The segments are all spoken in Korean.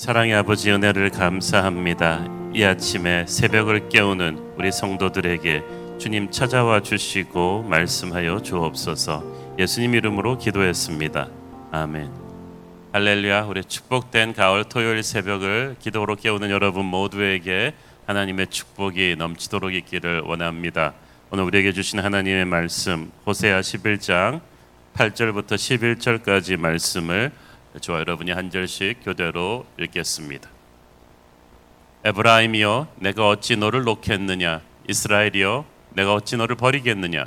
사랑의 아버지 은혜를 감사합니다. 이 아침에 새벽을 깨우는 우리 성도들에게 주님 찾아와 주시고 말씀하여 주옵소서. 예수님 이름으로 기도했습니다. 아멘. 할렐루야. 우리 축복된 가을 토요일 새벽을 기도로 깨우는 여러분 모두에게 하나님의 축복이 넘치도록 있기를 원합니다. 오늘 우리에게 주신 하나님의 말씀 호세아 11장 8절부터 11절까지 말씀을 저와 여러분이 한 절씩 교대로 읽겠습니다. 에브라임이여 내가 어찌 너를 놓겠느냐? 이스라엘이여 내가 어찌 너를 버리겠느냐?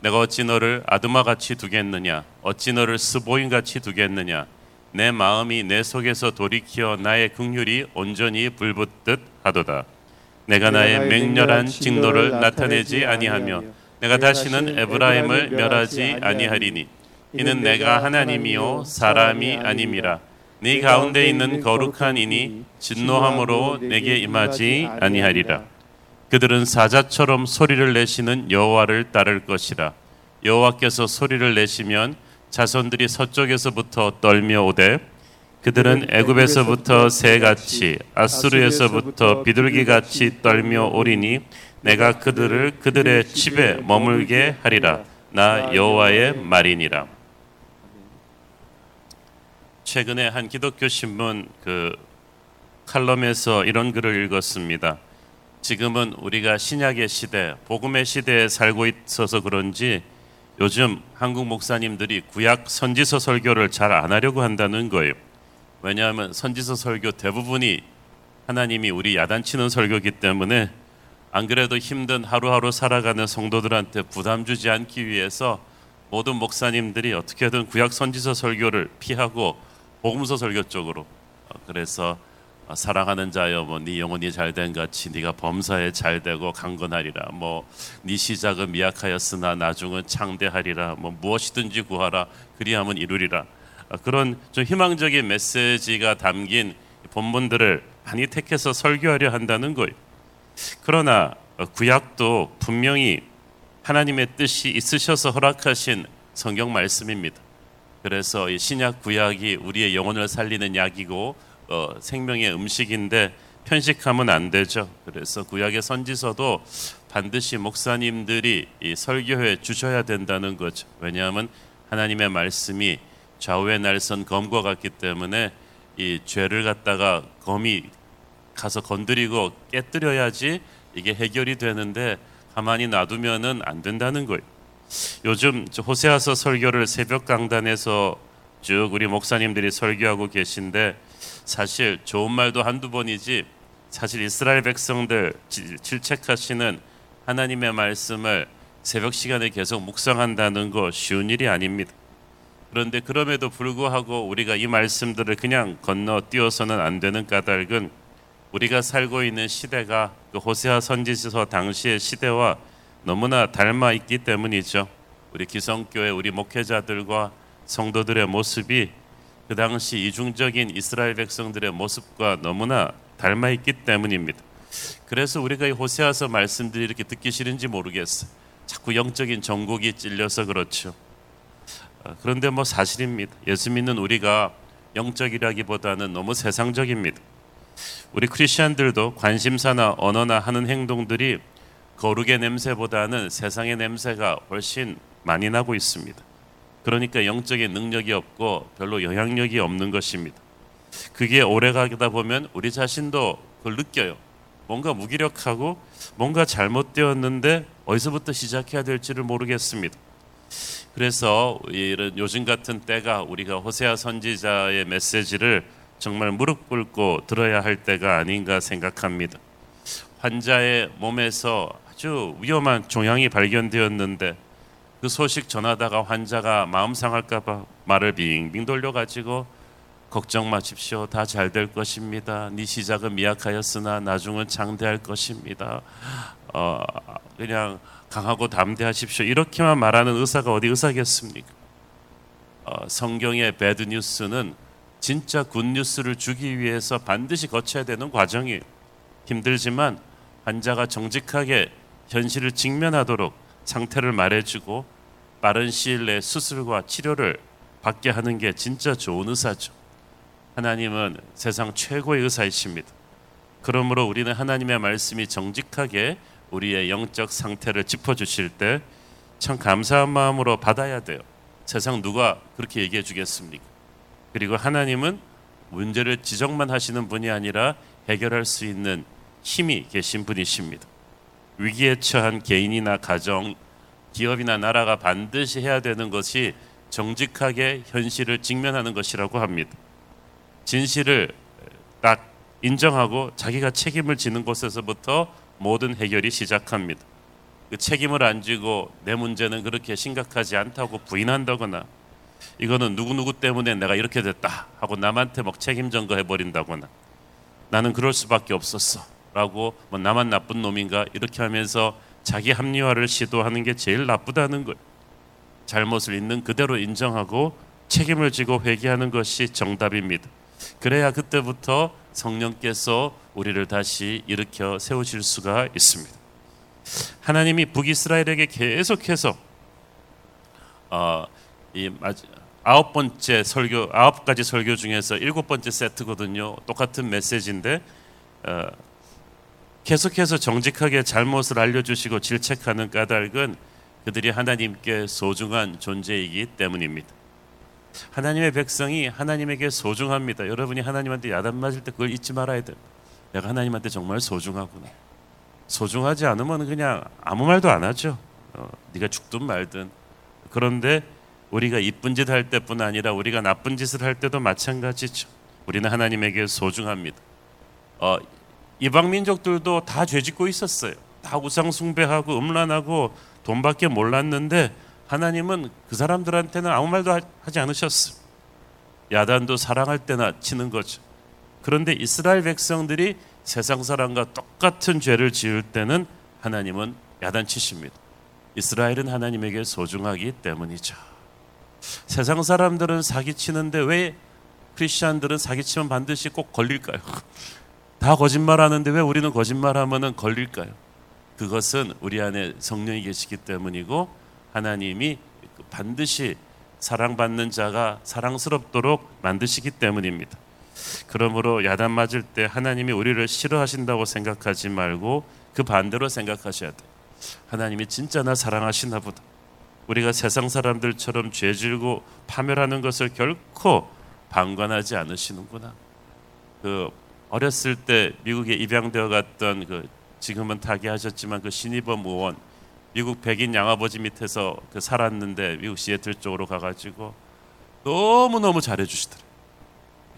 내가 어찌 너를 아드마 같이 두겠느냐? 어찌 너를 스보인 같이 두겠느냐? 내 마음이 내 속에서 돌이켜 나의 긍휼이 온전히 불붙듯 하도다. 내가 나의 맹렬한 진노를 나타내지 아니하며 내가 다시는 에브라임을 멸하지 아니하리니 이는 내가 하나님이요 사람이 아님이라. 네 가운데 있는 거룩한 이니 진노함으로 내게 임하지 아니하리라. 그들은 사자처럼 소리를 내시는 여호와를 따를 것이라. 여호와께서 소리를 내시면 자손들이 서쪽에서부터 떨며 오되 그들은 애굽에서부터 새같이 아수르에서부터 비둘기같이 떨며 오리니 내가 그들을 그들의 집에 머물게 하리라. 나 여호와의 말이니라 최근에 한 기독교 신문 그 칼럼에서 이런 글을 읽었습니다. 지금은 우리가 신약의 시대, 복음의 시대에 살고 있어서 그런지 요즘 한국 목사님들이 구약 선지서 설교를 잘 안 하려고 한다는 거예요. 왜냐하면 선지서 설교 대부분이 하나님이 우리 야단치는 설교기 때문에 안 그래도 힘든 하루하루 살아가는 성도들한테 부담 주지 않기 위해서 모든 목사님들이 어떻게든 구약 선지서 설교를 피하고 복음서 설교 쪽으로. 어, 그래서 어, 사랑하는 자여 뭐네 영혼이 잘된 같이 네가 범사에 잘되고 강건하리라. 뭐네 시작은 미약하였으나 나중은 창대하리라. 뭐 무엇이든지 구하라. 그리하면 이루리라. 어, 그런 좀 희망적인 메시지가 담긴 본문들을 많이 택해서 설교하려 한다는 거예요. 그러나 구약도 분명히 하나님의 뜻이 있으셔서 허락하신 성경 말씀입니다. 그래서 이 신약 구약이 우리의 영혼을 살리는 약이고 어, 생명의 음식인데 편식하면 안 되죠. 그래서 구약의 선지서도 반드시 목사님들이 이 설교회 주셔야 된다는 거죠. 왜냐하면 하나님의 말씀이 좌우의 날선 검과 같기 때문에 이 죄를 갖다가 검이 가서 건드리고 깨뜨려야지 이게 해결이 되는데 가만히 놔두면은 안 된다는 거예요. 요즘 호세아서 설교를 새벽 강단에서 쭉 우리 목사님들이 설교하고 계신데 사실 좋은 말도 한두 번이지 사실 이스라엘 백성들 질책하시는 하나님의 말씀을 새벽 시간에 계속 묵상한다는 거 쉬운 일이 아닙니다. 그런데 그럼에도 불구하고 우리가 이 말씀들을 그냥 건너뛰어서는 안 되는 까닭은 우리가 살고 있는 시대가 그 호세아 선지서 당시의 시대와 너무나 닮아 있기 때문이죠. 우리 기성교회 우리 목회자들과 성도들의 모습이 그 당시 이중적인 이스라엘 백성들의 모습과 너무나 닮아 있기 때문입니다. 그래서 우리가 이 호세아서 말씀들이 이렇게 듣기 싫은지 모르겠어요. 자꾸 영적인 정곡이 찔려서 그렇죠. 어, 그런데 뭐 사실입니다. 예수 믿는 우리가 영적이라기보다는 너무 세상적입니다. 우리 크리스천들도 관심사나 언어나 하는 행동들이 거룩의 냄새보다는 세상의 냄새가 훨씬 많이 나고 있습니다. 그러니까 영적인 능력이 없고 별로 영향력이 없는 것입니다. 그게 오래 가다 보면 우리 자신도 그걸 느껴요. 뭔가 무기력하고 뭔가 잘못되었는데 어디서부터 시작해야 될지를 모르겠습니다. 그래서 이런 요즘 같은 때가 우리가 호세아 선지자의 메시지를 정말 무릎 꿇고 들어야 할 때가 아닌가 생각합니다. 환자의 몸에서 아주 위험한 종양이 발견되었는데 그 소식 전하다가 환자가 마음 상할까봐 말을 빙빙 돌려가지고 걱정 마십시오. 다 잘 될 것입니다. 네 시작은 미약하였으나 나중은 장대할 것입니다. 어, 그냥 강하고 담대하십시오. 이렇게만 말하는 의사가 어디 의사겠습니까? 어, 성경의 bad news는 진짜 good news를 주기 위해서 반드시 거쳐야 되는 과정이에요. 힘들지만 환자가 정직하게 현실을 직면하도록 상태를 말해주고 빠른 시일 내에 수술과 치료를 받게 하는 게 진짜 좋은 의사죠. 하나님은 세상 최고의 의사이십니다. 그러므로 우리는 하나님의 말씀이 정직하게 우리의 영적 상태를 짚어주실 때 참 감사한 마음으로 받아야 돼요. 세상 누가 그렇게 얘기해 주겠습니까? 그리고 하나님은 문제를 지적만 하시는 분이 아니라 해결할 수 있는 힘이 계신 분이십니다. 위기에 처한 개인이나 가정, 기업이나 나라가 반드시 해야 되는 것이 정직하게 현실을 직면하는 것이라고 합니다. 진실을 딱 인정하고 자기가 책임을 지는 곳에서부터 모든 해결이 시작합니다. 그 책임을 안 지고 내 문제는 그렇게 심각하지 않다고 부인한다거나 이거는 누구누구 때문에 내가 이렇게 됐다 하고 남한테 막 책임 전가해 버린다거나 나는 그럴 수밖에 없었어 라고 뭐 나만 나쁜 놈인가 이렇게 하면서 자기 합리화를 시도하는 게 제일 나쁘다는 걸 잘못을 있는 그대로 인정하고 책임을 지고 회개하는 것이 정답입니다. 그래야 그때부터 성령께서 우리를 다시 일으켜 세우실 수가 있습니다. 하나님이 북이스라엘에게 계속해서 어, 이 아홉 번째 설교 아홉 가지 설교 중에서 일곱 번째 세트거든요. 똑같은 메시지인데 어, 계속해서 정직하게 잘못을 알려주시고 질책하는 까닭은 그들이 하나님께 소중한 존재이기 때문입니다. 하나님의 백성이 하나님에게 소중합니다. 여러분이 하나님한테 야단 맞을 때 그걸 잊지 말아야 돼요. 내가 하나님한테 정말 소중하구나. 소중하지 않으면 그냥 아무 말도 안 하죠. 어, 네가 죽든 말든. 그런데 우리가 이쁜 짓 할 때뿐 아니라 우리가 나쁜 짓을 할 때도 마찬가지죠. 우리는 하나님에게 소중합니다. 어, 이방 민족들도 다 죄짓고 있었어요. 다 우상 숭배하고 음란하고 돈밖에 몰랐는데 하나님은 그 사람들한테는 아무 말도 하지 않으셨어요. 야단도 사랑할 때나 치는 거죠. 그런데 이스라엘 백성들이 세상 사람과 똑같은 죄를 지을 때는 하나님은 야단치십니다. 이스라엘은 하나님에게 소중하기 때문이죠. 세상 사람들은 사기치는데 왜 크리스천들은 사기치면 반드시 꼭 걸릴까요? 다 거짓말하는데 왜 우리는 거짓말하면은 걸릴까요? 그것은 우리 안에 성령이 계시기 때문이고 하나님이 반드시 사랑받는 자가 사랑스럽도록 만드시기 때문입니다. 그러므로 야단 맞을 때 하나님이 우리를 싫어하신다고 생각하지 말고 그 반대로 생각하셔야 돼. 하나님이 진짜 나 사랑하시나 보다. 우리가 세상 사람들처럼 죄질고 파멸하는 것을 결코 방관하지 않으시는구나. 그 어렸을 때 미국에 입양되어 갔던 그 지금은 타계하셨지만 그 신이범 의원 미국 백인 양아버지 밑에서 그 살았는데 미국 시애틀 쪽으로 가가지고 너무 너무 잘해주시더라.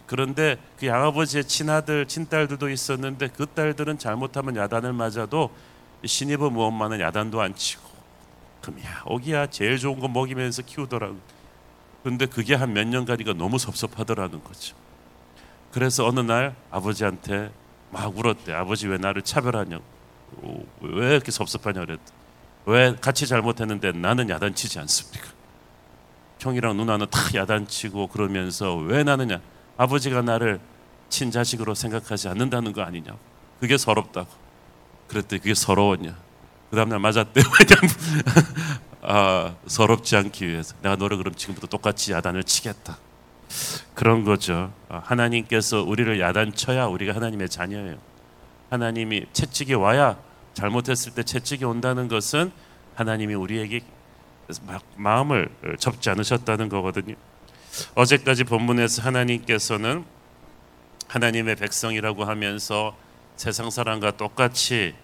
그런데 그 양아버지의 친아들, 친딸들도 있었는데 그 딸들은 잘못하면 야단을 맞아도 신입은 무엄마는 야단도 안 치고 그럼 야 오기야 제일 좋은 거 먹이면서 키우더라고. 근데 그게 한 몇 년간이가 너무 섭섭하더라는 거죠. 그래서 어느 날 아버지한테 막 울었대. 아버지 왜 나를 차별하냐고. 왜 이렇게 섭섭하냐 그랬대. 왜 같이 잘못했는데 나는 야단치지 않습니까? 형이랑 누나는 다 야단치고 그러면서 왜 나느냐? 아버지가 나를 친자식으로 생각하지 않는다는 거 아니냐고. 그게 서럽다고. 그랬더니 그게 서러웠냐. 그 다음날 맞았대. 아, 서럽지 않기 위해서. 내가 너를 그럼 지금부터 똑같이 야단을 치겠다. 그런 거죠. 아, 하나님께서 우리를 야단쳐야 우리가 하나님의 자녀예요. 하나님이 채찍이 와야 잘못했을 때 채찍이 온다는 것은 하나님이 우리에게 마음을 접지 않으셨다는 거거든요. 어제까지 본문에서 하나님께서는 하나님의 백성이라고 하면서 세상 사람과 똑같이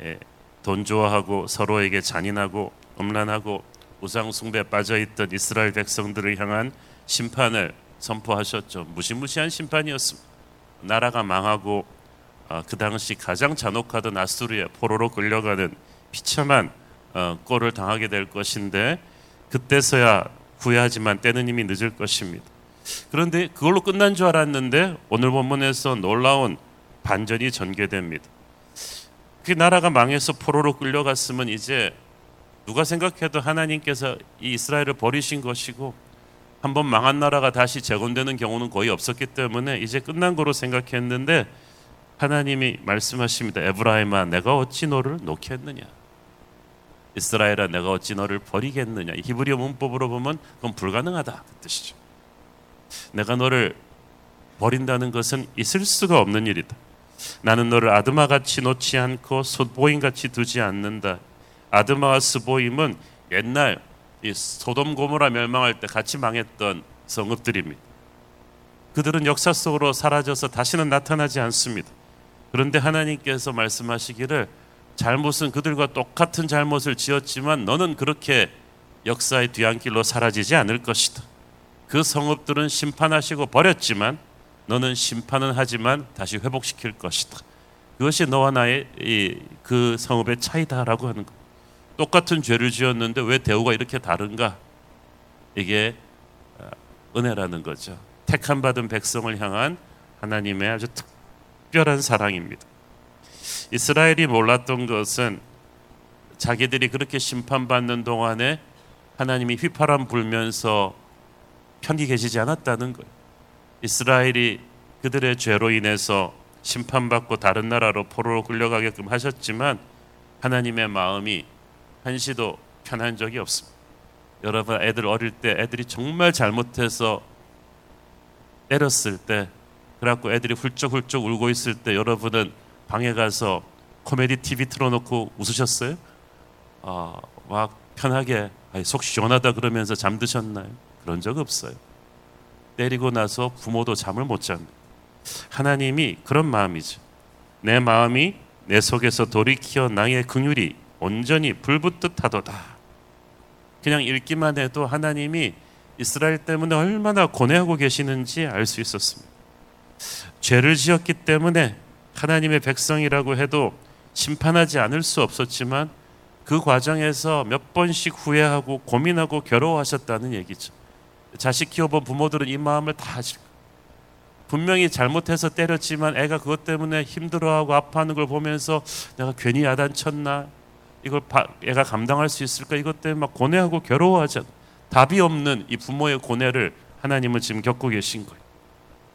예, 돈 좋아하고 서로에게 잔인하고 음란하고 우상 숭배에 빠져 있던 이스라엘 백성들을 향한 심판을 선포하셨죠. 무시무시한 심판이었습니다. 나라가 망하고 어, 그 당시 가장 잔혹하던 아수르의 포로로 끌려가는 비참한 어, 꼴을 당하게 될 것인데 그때서야 후회하지만 때는 이미 늦을 것입니다. 그런데 그걸로 끝난 줄 알았는데 오늘 본문에서 놀라운 반전이 전개됩니다. 그 나라가 망해서 포로로 끌려갔으면 이제 누가 생각해도 하나님께서 이 이스라엘을 버리신 것이고 한번 망한 나라가 다시 재건되는 경우는 거의 없었기 때문에 이제 끝난 거로 생각했는데 하나님이 말씀하십니다. 에브라임아 내가 어찌 너를 놓겠느냐 이스라엘아 내가 어찌 너를 버리겠느냐 히브리어 문법으로 보면 그건 불가능하다 그 뜻이죠. 내가 너를 버린다는 것은 있을 수가 없는 일이다. 나는 너를 아드마 같이 놓지 않고 소보임 같이 두지 않는다. 아드마와 스보임은 옛날 이 소돔 고모라 멸망할 때 같이 망했던 성읍들입니다. 그들은 역사 속으로 사라져서 다시는 나타나지 않습니다. 그런데 하나님께서 말씀하시기를 잘못은 그들과 똑같은 잘못을 지었지만 너는 그렇게 역사의 뒤안길로 사라지지 않을 것이다. 그 성읍들은 심판하시고 버렸지만 너는 심판은 하지만 다시 회복시킬 것이다. 그것이 너와 나의 그 성읍의 차이다라고 하는 것. 똑같은 죄를 지었는데 왜 대우가 이렇게 다른가? 이게 어, 은혜라는 거죠. 택함 받은 백성을 향한 하나님의 아주 특별한 사랑입니다. 이스라엘이 몰랐던 것은 자기들이 그렇게 심판받는 동안에 하나님이 휘파람 불면서 편히 계시지 않았다는 거예요. 이스라엘이 그들의 죄로 인해서 심판받고 다른 나라로 포로로 끌려가게끔 하셨지만 하나님의 마음이 한시도 편한 적이 없습니다. 여러분 애들 어릴 때 애들이 정말 잘못해서 때렸을 때 그래갖고 애들이 훌쩍훌쩍 울고 있을 때 여러분은 방에 가서 코미디 TV 틀어놓고 웃으셨어요? 아, 막 편하게 속 시원하다 그러면서 잠드셨나요? 그런 적 없어요. 때리고 나서 부모도 잠을 못 잡니다. 하나님이 그런 마음이죠. 내 마음이 내 속에서 돌이키어 나의 긍휼이 온전히 불붙듯 하도다. 그냥 읽기만 해도 하나님이 이스라엘 때문에 얼마나 고뇌하고 계시는지 알 수 있었습니다. 죄를 지었기 때문에 하나님의 백성이라고 해도 심판하지 않을 수 없었지만 그 과정에서 몇 번씩 후회하고 고민하고 괴로워하셨다는 얘기죠. 자식 키워본 부모들은 이 마음을 다 아실. 분명히 잘못해서 때렸지만 애가 그것 때문에 힘들어하고 아파하는 걸 보면서 내가 괜히 야단쳤나 이걸 애가 감당할 수 있을까 이것 때문에 막 고뇌하고 괴로워하잖아. 답이 없는 이 부모의 고뇌를 하나님은 지금 겪고 계신 거예요.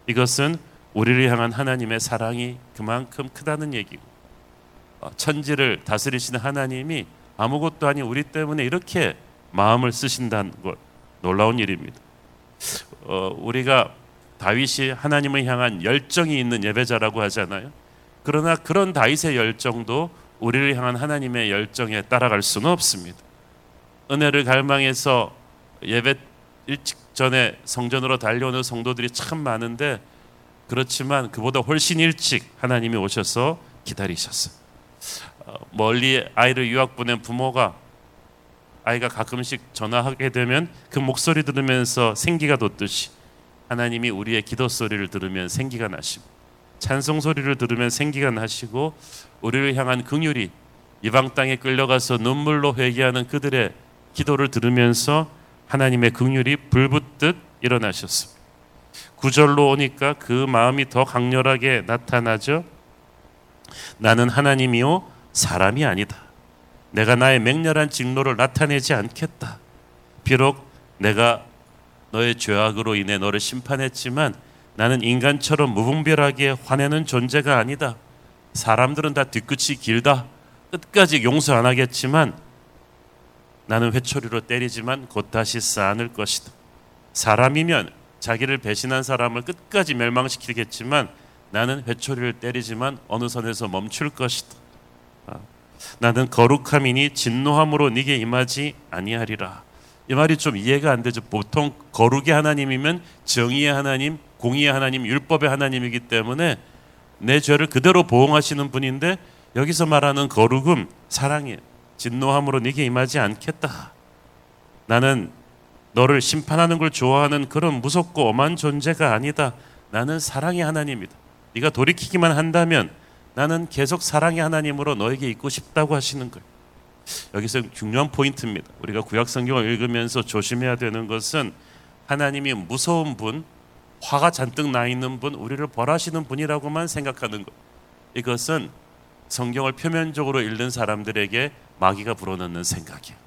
이것은 우리를 향한 하나님의 사랑이 그만큼 크다는 얘기고 어, 천지를 다스리시는 하나님이 아무것도 아닌 우리 때문에 이렇게 마음을 쓰신다는 것 놀라운 일입니다. 어, 우리가 다윗이 하나님을 향한 열정이 있는 예배자라고 하잖아요. 그러나 그런 다윗의 열정도 우리를 향한 하나님의 열정에 따라갈 수는 없습니다. 은혜를 갈망해서 예배 일찍 전에 성전으로 달려오는 성도들이 참 많은데 그렇지만 그보다 훨씬 일찍 하나님이 오셔서 기다리셨어. 어, 멀리 아이를 유학 보낸 부모가 아이가 가끔씩 전화하게 되면 그 목소리 들으면서 생기가 돋듯이 하나님이 우리의 기도 소리를 들으면 생기가 나시고 찬송 소리를 들으면 생기가 나시고 우리를 향한 긍휼이 이방 땅에 끌려가서 눈물로 회개하는 그들의 기도를 들으면서 하나님의 긍휼이 불붙듯 일어나셨습니다. 구절로 오니까 그 마음이 더 강렬하게 나타나죠. 나는 하나님이요 사람이 아니다. 내가 나의 맹렬한 직로를 나타내지 않겠다. 비록 내가 너의 죄악으로 인해 너를 심판했지만 나는 인간처럼 무분별하게 화내는 존재가 아니다. 사람들은 다 뒤끝이 길다. 끝까지 용서 안 하겠지만 나는 회초리로 때리지만 곧 다시 쌓아낼 것이다. 사람이면 자기를 배신한 사람을 끝까지 멸망시키겠지만 나는 회초리를 때리지만 어느 선에서 멈출 것이다. 아, 나는 거룩함이니 진노함으로 네게 임하지 아니하리라. 이 말이 좀 이해가 안 되죠. 보통 거룩의 하나님이면 정의의 하나님, 공의의 하나님, 율법의 하나님이기 때문에 내 죄를 그대로 보응하시는 분인데 여기서 말하는 거룩은 사랑이에요. 진노함으로 네게 임하지 않겠다. 나는 너를 심판하는 걸 좋아하는 그런 무섭고 엄한 존재가 아니다. 나는 사랑의 하나님이다. 네가 돌이키기만 한다면 나는 계속 사랑의 하나님으로 너에게 있고 싶다고 하시는 거예요. 여기서 중요한 포인트입니다. 우리가 구약 성경을 읽으면서 조심해야 되는 것은 하나님이 무서운 분, 화가 잔뜩 나 있는 분, 우리를 벌하시는 분이라고만 생각하는 것. 이것은 성경을 표면적으로 읽는 사람들에게 마귀가 불어넣는 생각이에요.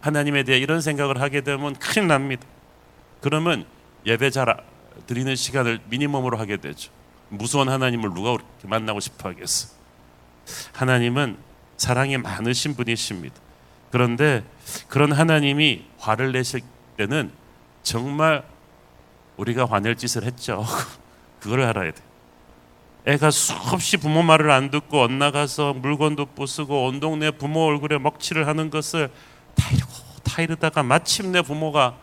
하나님에 대해 이런 생각을 하게 되면 큰일 납니다. 그러면 예배 잘 드리는 시간을 미니멈으로 하게 되죠. 무서운 하나님을 누가 그렇게 만나고 싶어 하겠어. 하나님은 사랑이 많으신 분이십니다. 그런데 그런 하나님이 화를 내실 때는 정말 우리가 화낼 짓을 했죠. 그걸 알아야 돼. 애가 수없이 부모 말을 안 듣고 엇나가서 물건도 부수고 온 동네 부모 얼굴에 먹칠을 하는 것을 다 이러다가 마침내 부모가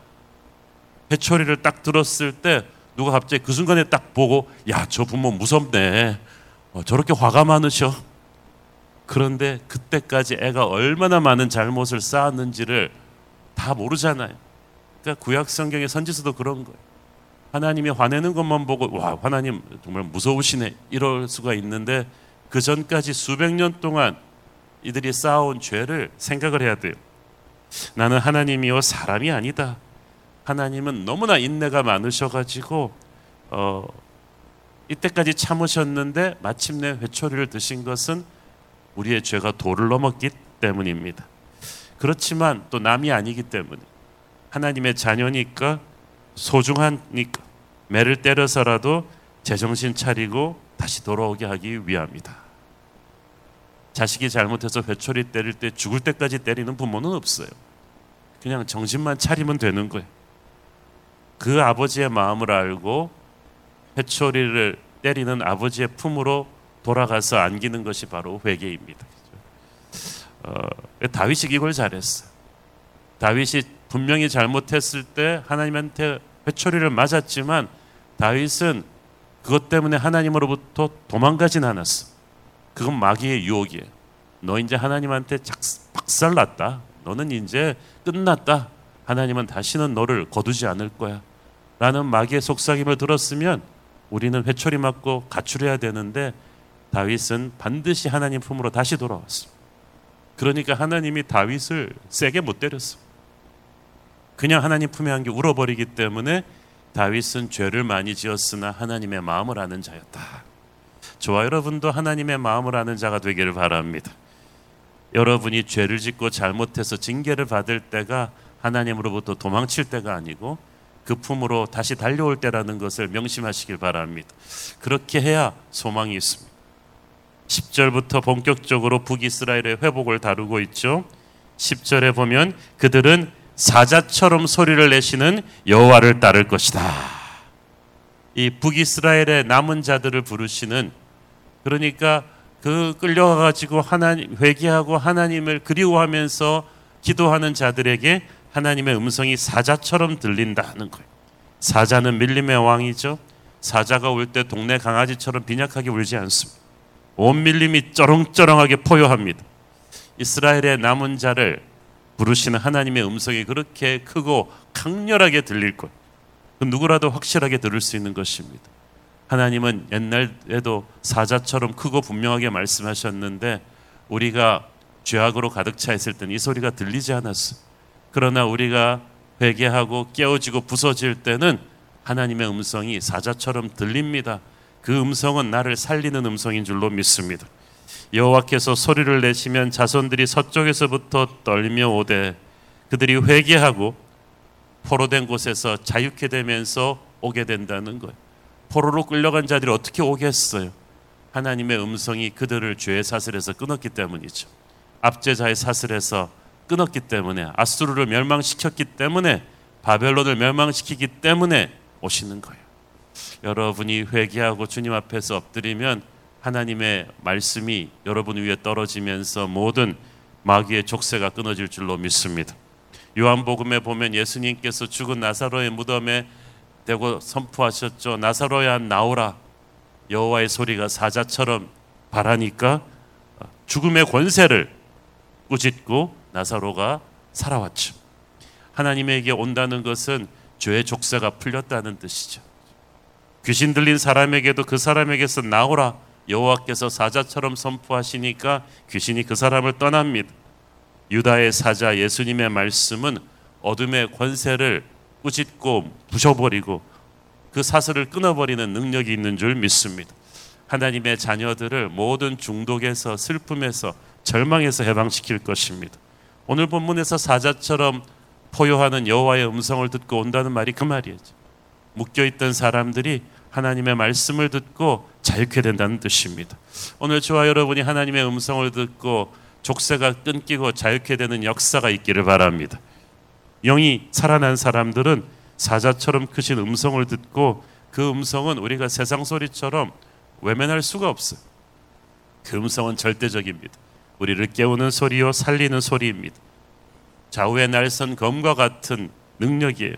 회초리를 딱 들었을 때 누가 갑자기 그 순간에 딱 보고 야 저 부모 무섭네 어, 저렇게 화가 많으셔 그런데 그때까지 애가 얼마나 많은 잘못을 쌓았는지를 다 모르잖아요 그러니까 구약 성경의 선지서도 그런 거예요 하나님이 화내는 것만 보고 와 하나님 정말 무서우시네. 이럴 수가 있는데 그 전까지 수백 년 동안 이들이 쌓아온 죄를 생각을 해야 돼요. 나는 하나님이요 사람이 아니다. 하나님은 너무나 인내가 많으셔가지고 어, 이때까지 참으셨는데 마침내 회초리를 드신 것은 우리의 죄가 도를 넘었기 때문입니다. 그렇지만 또 남이 아니기 때문에 하나님의 자녀니까 소중하니까 매를 때려서라도 제정신 차리고 다시 돌아오게 하기 위함이다. 자식이 잘못해서 회초리 때릴 때 죽을 때까지 때리는 부모는 없어요. 그냥 정신만 차리면 되는 거예요. 그 아버지의 마음을 알고 회초리를 때리는 아버지의 품으로 돌아가서 안기는 것이 바로 회개입니다. 어, 다윗이 이걸 잘했어. 다윗이 분명히 잘못했을 때 하나님한테 회초리를 맞았지만 다윗은 그것 때문에 하나님으로부터 도망가진 않았어. 그건 마귀의 유혹이에요. 너 이제 하나님한테 박살났다. 너는 이제 끝났다. 하나님은 다시는 너를 거두지 않을 거야. 라는 마귀의 속삭임을 들었으면 우리는 회초리 맞고 가출해야 되는데 다윗은 반드시 하나님 품으로 다시 돌아왔습니다. 그러니까 하나님이 다윗을 세게 못 때렸어. 그냥 하나님 품에 안겨 울어버리기 때문에 다윗은 죄를 많이 지었으나 하나님의 마음을 아는 자였다. 저와 여러분도 하나님의 마음을 아는 자가 되기를 바랍니다. 여러분이 죄를 짓고 잘못해서 징계를 받을 때가 하나님으로부터 도망칠 때가 아니고 그 품으로 다시 달려올 때라는 것을 명심하시길 바랍니다. 그렇게 해야 소망이 있습니다. 10절부터 본격적으로 북이스라엘의 회복을 다루고 있죠. 10절에 보면 그들은 사자처럼 소리를 내시는 여호와를 따를 것이다. 이 북이스라엘의 남은 자들을 부르시는 그러니까 그 끌려가 가지고 하나님 회개하고 하나님을 그리워하면서 기도하는 자들에게 하나님의 음성이 사자처럼 들린다는 거예요. 사자는 밀림의 왕이죠. 사자가 울 때 동네 강아지처럼 빈약하게 울지 않습니다. 온 밀림이 쩌렁쩌렁하게 포효합니다. 이스라엘의 남은 자를 부르시는 하나님의 음성이 그렇게 크고 강렬하게 들릴 것. 누구라도 확실하게 들을 수 있는 것입니다. 하나님은 옛날에도 사자처럼 크고 분명하게 말씀하셨는데 우리가 죄악으로 가득 차 있을 땐이 소리가 들리지 않았어. 그러나 우리가 회개하고 깨어지고 부서질 때는 하나님의 음성이 사자처럼 들립니다. 그 음성은 나를 살리는 음성인 줄로 믿습니다. 여호와께서 소리를 내시면 자손들이 서쪽에서부터 떨며 오되 그들이 회개하고 포로된 곳에서 자유케 되면서 오게 된다는 거예요. 포로로 끌려간 자들이 어떻게 오겠어요? 하나님의 음성이 그들을 죄의 사슬에서 끊었기 때문이죠. 압제자의 사슬에서 끊었기 때문에 아수르를 멸망시켰기 때문에 바벨론을 멸망시키기 때문에 오시는 거예요. 여러분이 회개하고 주님 앞에서 엎드리면 하나님의 말씀이 여러분 위에 떨어지면서 모든 마귀의 족쇄가 끊어질 줄로 믿습니다. 요한복음에 보면 예수님께서 죽은 나사로의 무덤에 대고 선포하셨죠. 나사로야 나오라. 여호와의 소리가 사자처럼 바라니까 죽음의 권세를 꾸짖고 나사로가 살아왔죠. 하나님에게 온다는 것은 죄의 족쇄가 풀렸다는 뜻이죠. 귀신 들린 사람에게도 그 사람에게서 나오라 여호와께서 사자처럼 선포하시니까 귀신이 그 사람을 떠납니다. 유다의 사자 예수님의 말씀은 어둠의 권세를 꾸짖고 부셔버리고 그 사슬을 끊어버리는 능력이 있는 줄 믿습니다. 하나님의 자녀들을 모든 중독에서 슬픔에서 절망에서 해방시킬 것입니다. 오늘 본문에서 사자처럼 포효하는 여호와의 음성을 듣고 온다는 말이 그 말이에요. 묶여 있던 사람들이 하나님의 말씀을 듣고 자유케 된다는 뜻입니다. 오늘 저와 여러분이 하나님의 음성을 듣고 족쇄가 끊기고 자유케 되는 역사가 있기를 바랍니다. 영이 살아난 사람들은 사자처럼 크신 음성을 듣고 그 음성은 우리가 세상 소리처럼 외면할 수가 없어요. 그 음성은 절대적입니다. 우리를 깨우는 소리요 살리는 소리입니다. 좌우의 날선 검과 같은 능력이에요.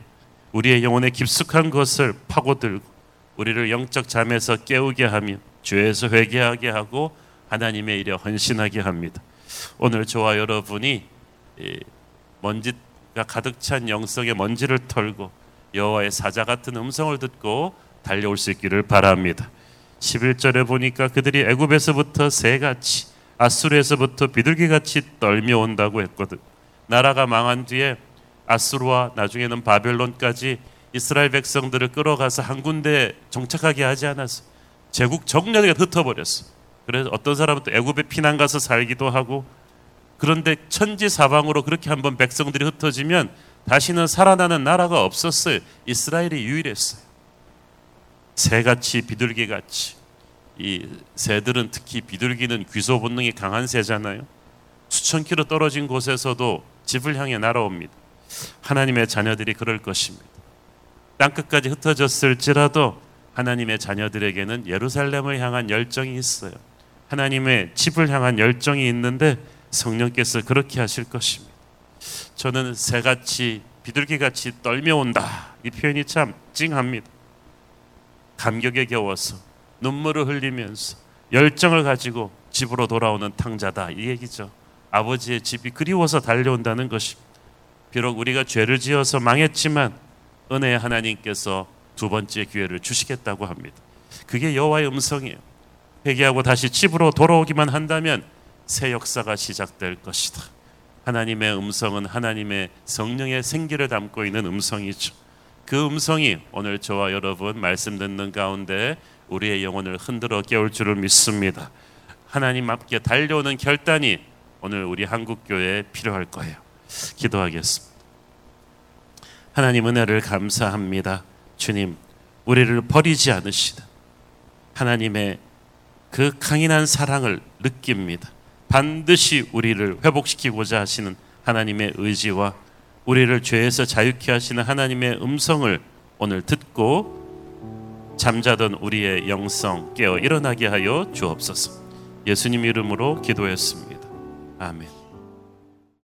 우리의 영혼에 깊숙한 것을 파고들고 우리를 영적 잠에서 깨우게 하며 죄에서 회개하게 하고 하나님의 일에 헌신하게 합니다. 오늘 저와 여러분이 먼지가 가득 찬 영성의 먼지를 털고 여호와의 사자 같은 음성을 듣고 달려올 수 있기를 바랍니다. 11절에 보니까 그들이 애굽에서부터 새같이 아수르에서부터 비둘기같이 떨며 온다고 했거든. 나라가 망한 뒤에 아수르와 나중에는 바벨론까지 이스라엘 백성들을 끌어가서 한 군데 정착하게 하지 않았어. 제국 정략에 흩어버렸어. 그래서 어떤 사람은 또 애굽에 피난 가서 살기도 하고 그런데 천지 사방으로 그렇게 한번 백성들이 흩어지면 다시는 살아나는 나라가 없었어요. 이스라엘이 유일했어요. 새같이 비둘기같이 이 새들은 특히 비둘기는 귀소 본능이 강한 새잖아요. 수천 킬로 떨어진 곳에서도 집을 향해 날아옵니다. 하나님의 자녀들이 그럴 것입니다. 땅 끝까지 흩어졌을지라도 하나님의 자녀들에게는 예루살렘을 향한 열정이 있어요. 하나님의 집을 향한 열정이 있는데 성령께서 그렇게 하실 것입니다. 저는 새같이 비둘기같이 떨며온다. 이 표현이 참 찡합니다. 감격에 겨워서 눈물을 흘리면서 열정을 가지고 집으로 돌아오는 탕자다 이 얘기죠. 아버지의 집이 그리워서 달려온다는 것입니다. 비록 우리가 죄를 지어서 망했지만 은혜의 하나님께서 두 번째 기회를 주시겠다고 합니다. 그게 여호와의 음성이에요. 회개하고 다시 집으로 돌아오기만 한다면 새 역사가 시작될 것이다. 하나님의 음성은 하나님의 성령의 생기를 담고 있는 음성이죠. 그 음성이 오늘 저와 여러분 말씀 듣는 가운데 우리의 영혼을 흔들어 깨울 줄을 믿습니다. 하나님 앞에 달려오는 결단이 오늘 우리 한국 교회에 필요할 거예요. 기도하겠습니다. 하나님 은혜를 감사합니다. 주님, 우리를 버리지 않으시다. 하나님의 그 강인한 사랑을 느낍니다. 반드시 우리를 회복시키고자 하시는 하나님의 의지와 우리를 죄에서 자유케 하시는 하나님의 음성을 오늘 듣고 잠자던 우리의 영성 깨어 일어나게 하여 주옵소서. 예수님 이름으로 기도했습니다. 아멘.